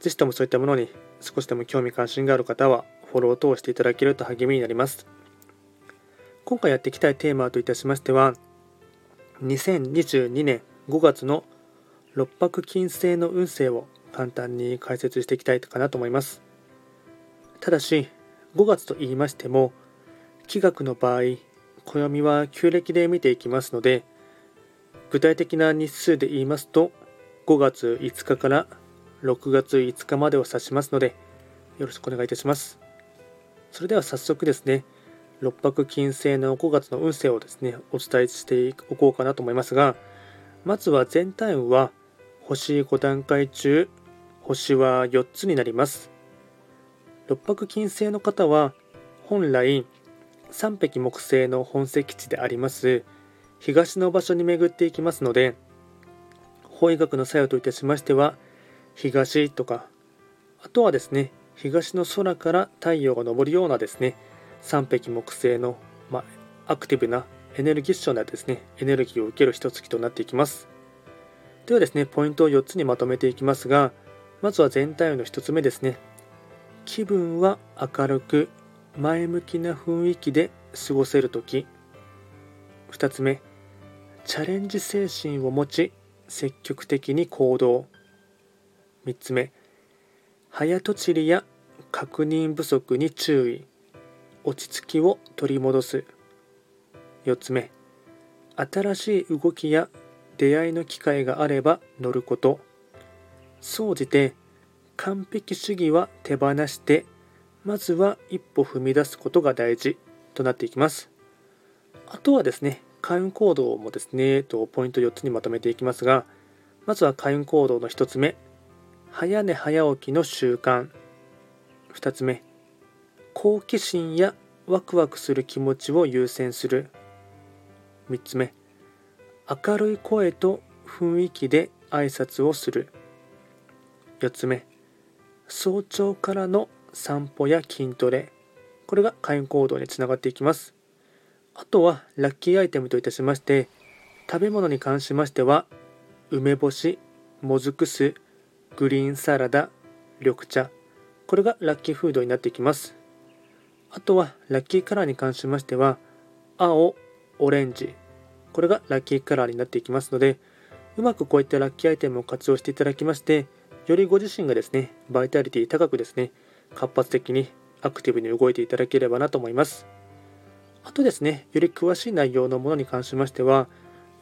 ぜひともそういったものに少しでも興味関心がある方はフォローを通していただけると励みになります。今回やっていきたいテーマといたしましては2022年5月の六白金星の運勢を簡単に解説していきたいかなと思います。ただし5月と言いましても気学の場合暦は旧暦で見ていきますので具体的な日数で言いますと5月5日から6月5日までを指しますのでよろしくお願いいたします。それでは早速ですね六白金星の5月の運勢をですねお伝えしておこうかなと思いますがまずは全体運は星5段階中星は4つになります。六白金星の方は本来三匹木星の本石地であります東の場所に巡っていきますので法医学の作用といたしましては東とかあとはですね東の空から太陽が昇るようなですね三匹木星の、まあ、アクティブなエネルギッションなですねエネルギーを受ける一月となっていきます。ではですねポイントを4つにまとめていきますがまずは全体の1つ目ですね。気分は明るく前向きな雰囲気で過ごせる時。2つ目チャレンジ精神を持ち積極的に行動。3つ目。早とちりや確認不足に注意。落ち着きを取り戻す。4つ目。新しい動きや出会いの機会があれば乗ること。総じて完璧主義は手放してまずは一歩踏み出すことが大事。となっていきます。あとはですね開運行動もですね、とポイント4つにまとめていきますが、まずは開運行動の1つ目、早寝早起きの習慣。2つ目、好奇心やワクワクする気持ちを優先する。3つ目、明るい声と雰囲気で挨拶をする。4つ目、早朝からの散歩や筋トレ。これが開運行動につながっていきます。あとはラッキーアイテムといたしまして食べ物に関しましては梅干しもずく酢グリーンサラダ緑茶。これがラッキーフードになっていきます。あとはラッキーカラーに関しましては青オレンジ。これがラッキーカラーになっていきますのでうまくこういったラッキーアイテムを活用していただきましてよりご自身がですねバイタリティ高くですね活発的にアクティブに動いていただければなと思います。あとですね、より詳しい内容のものに関しましては、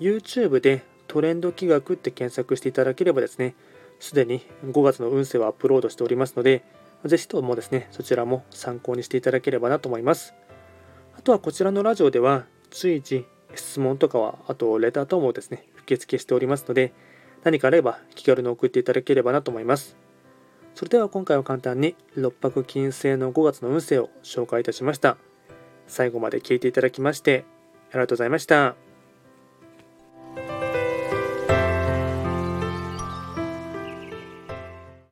YouTube でトレンド企画って検索していただければですね、すでに5月の運勢をアップロードしておりますので、ぜひともですね、そちらも参考にしていただければなと思います。あとはこちらのラジオでは、随時質問とかは、あとレター等もですね、受付しておりますので、何かあれば気軽に送っていただければなと思います。それでは今回は簡単に六白金星の5月の運勢を紹介いたしました。最後まで聞いていただきましてありがとうございました。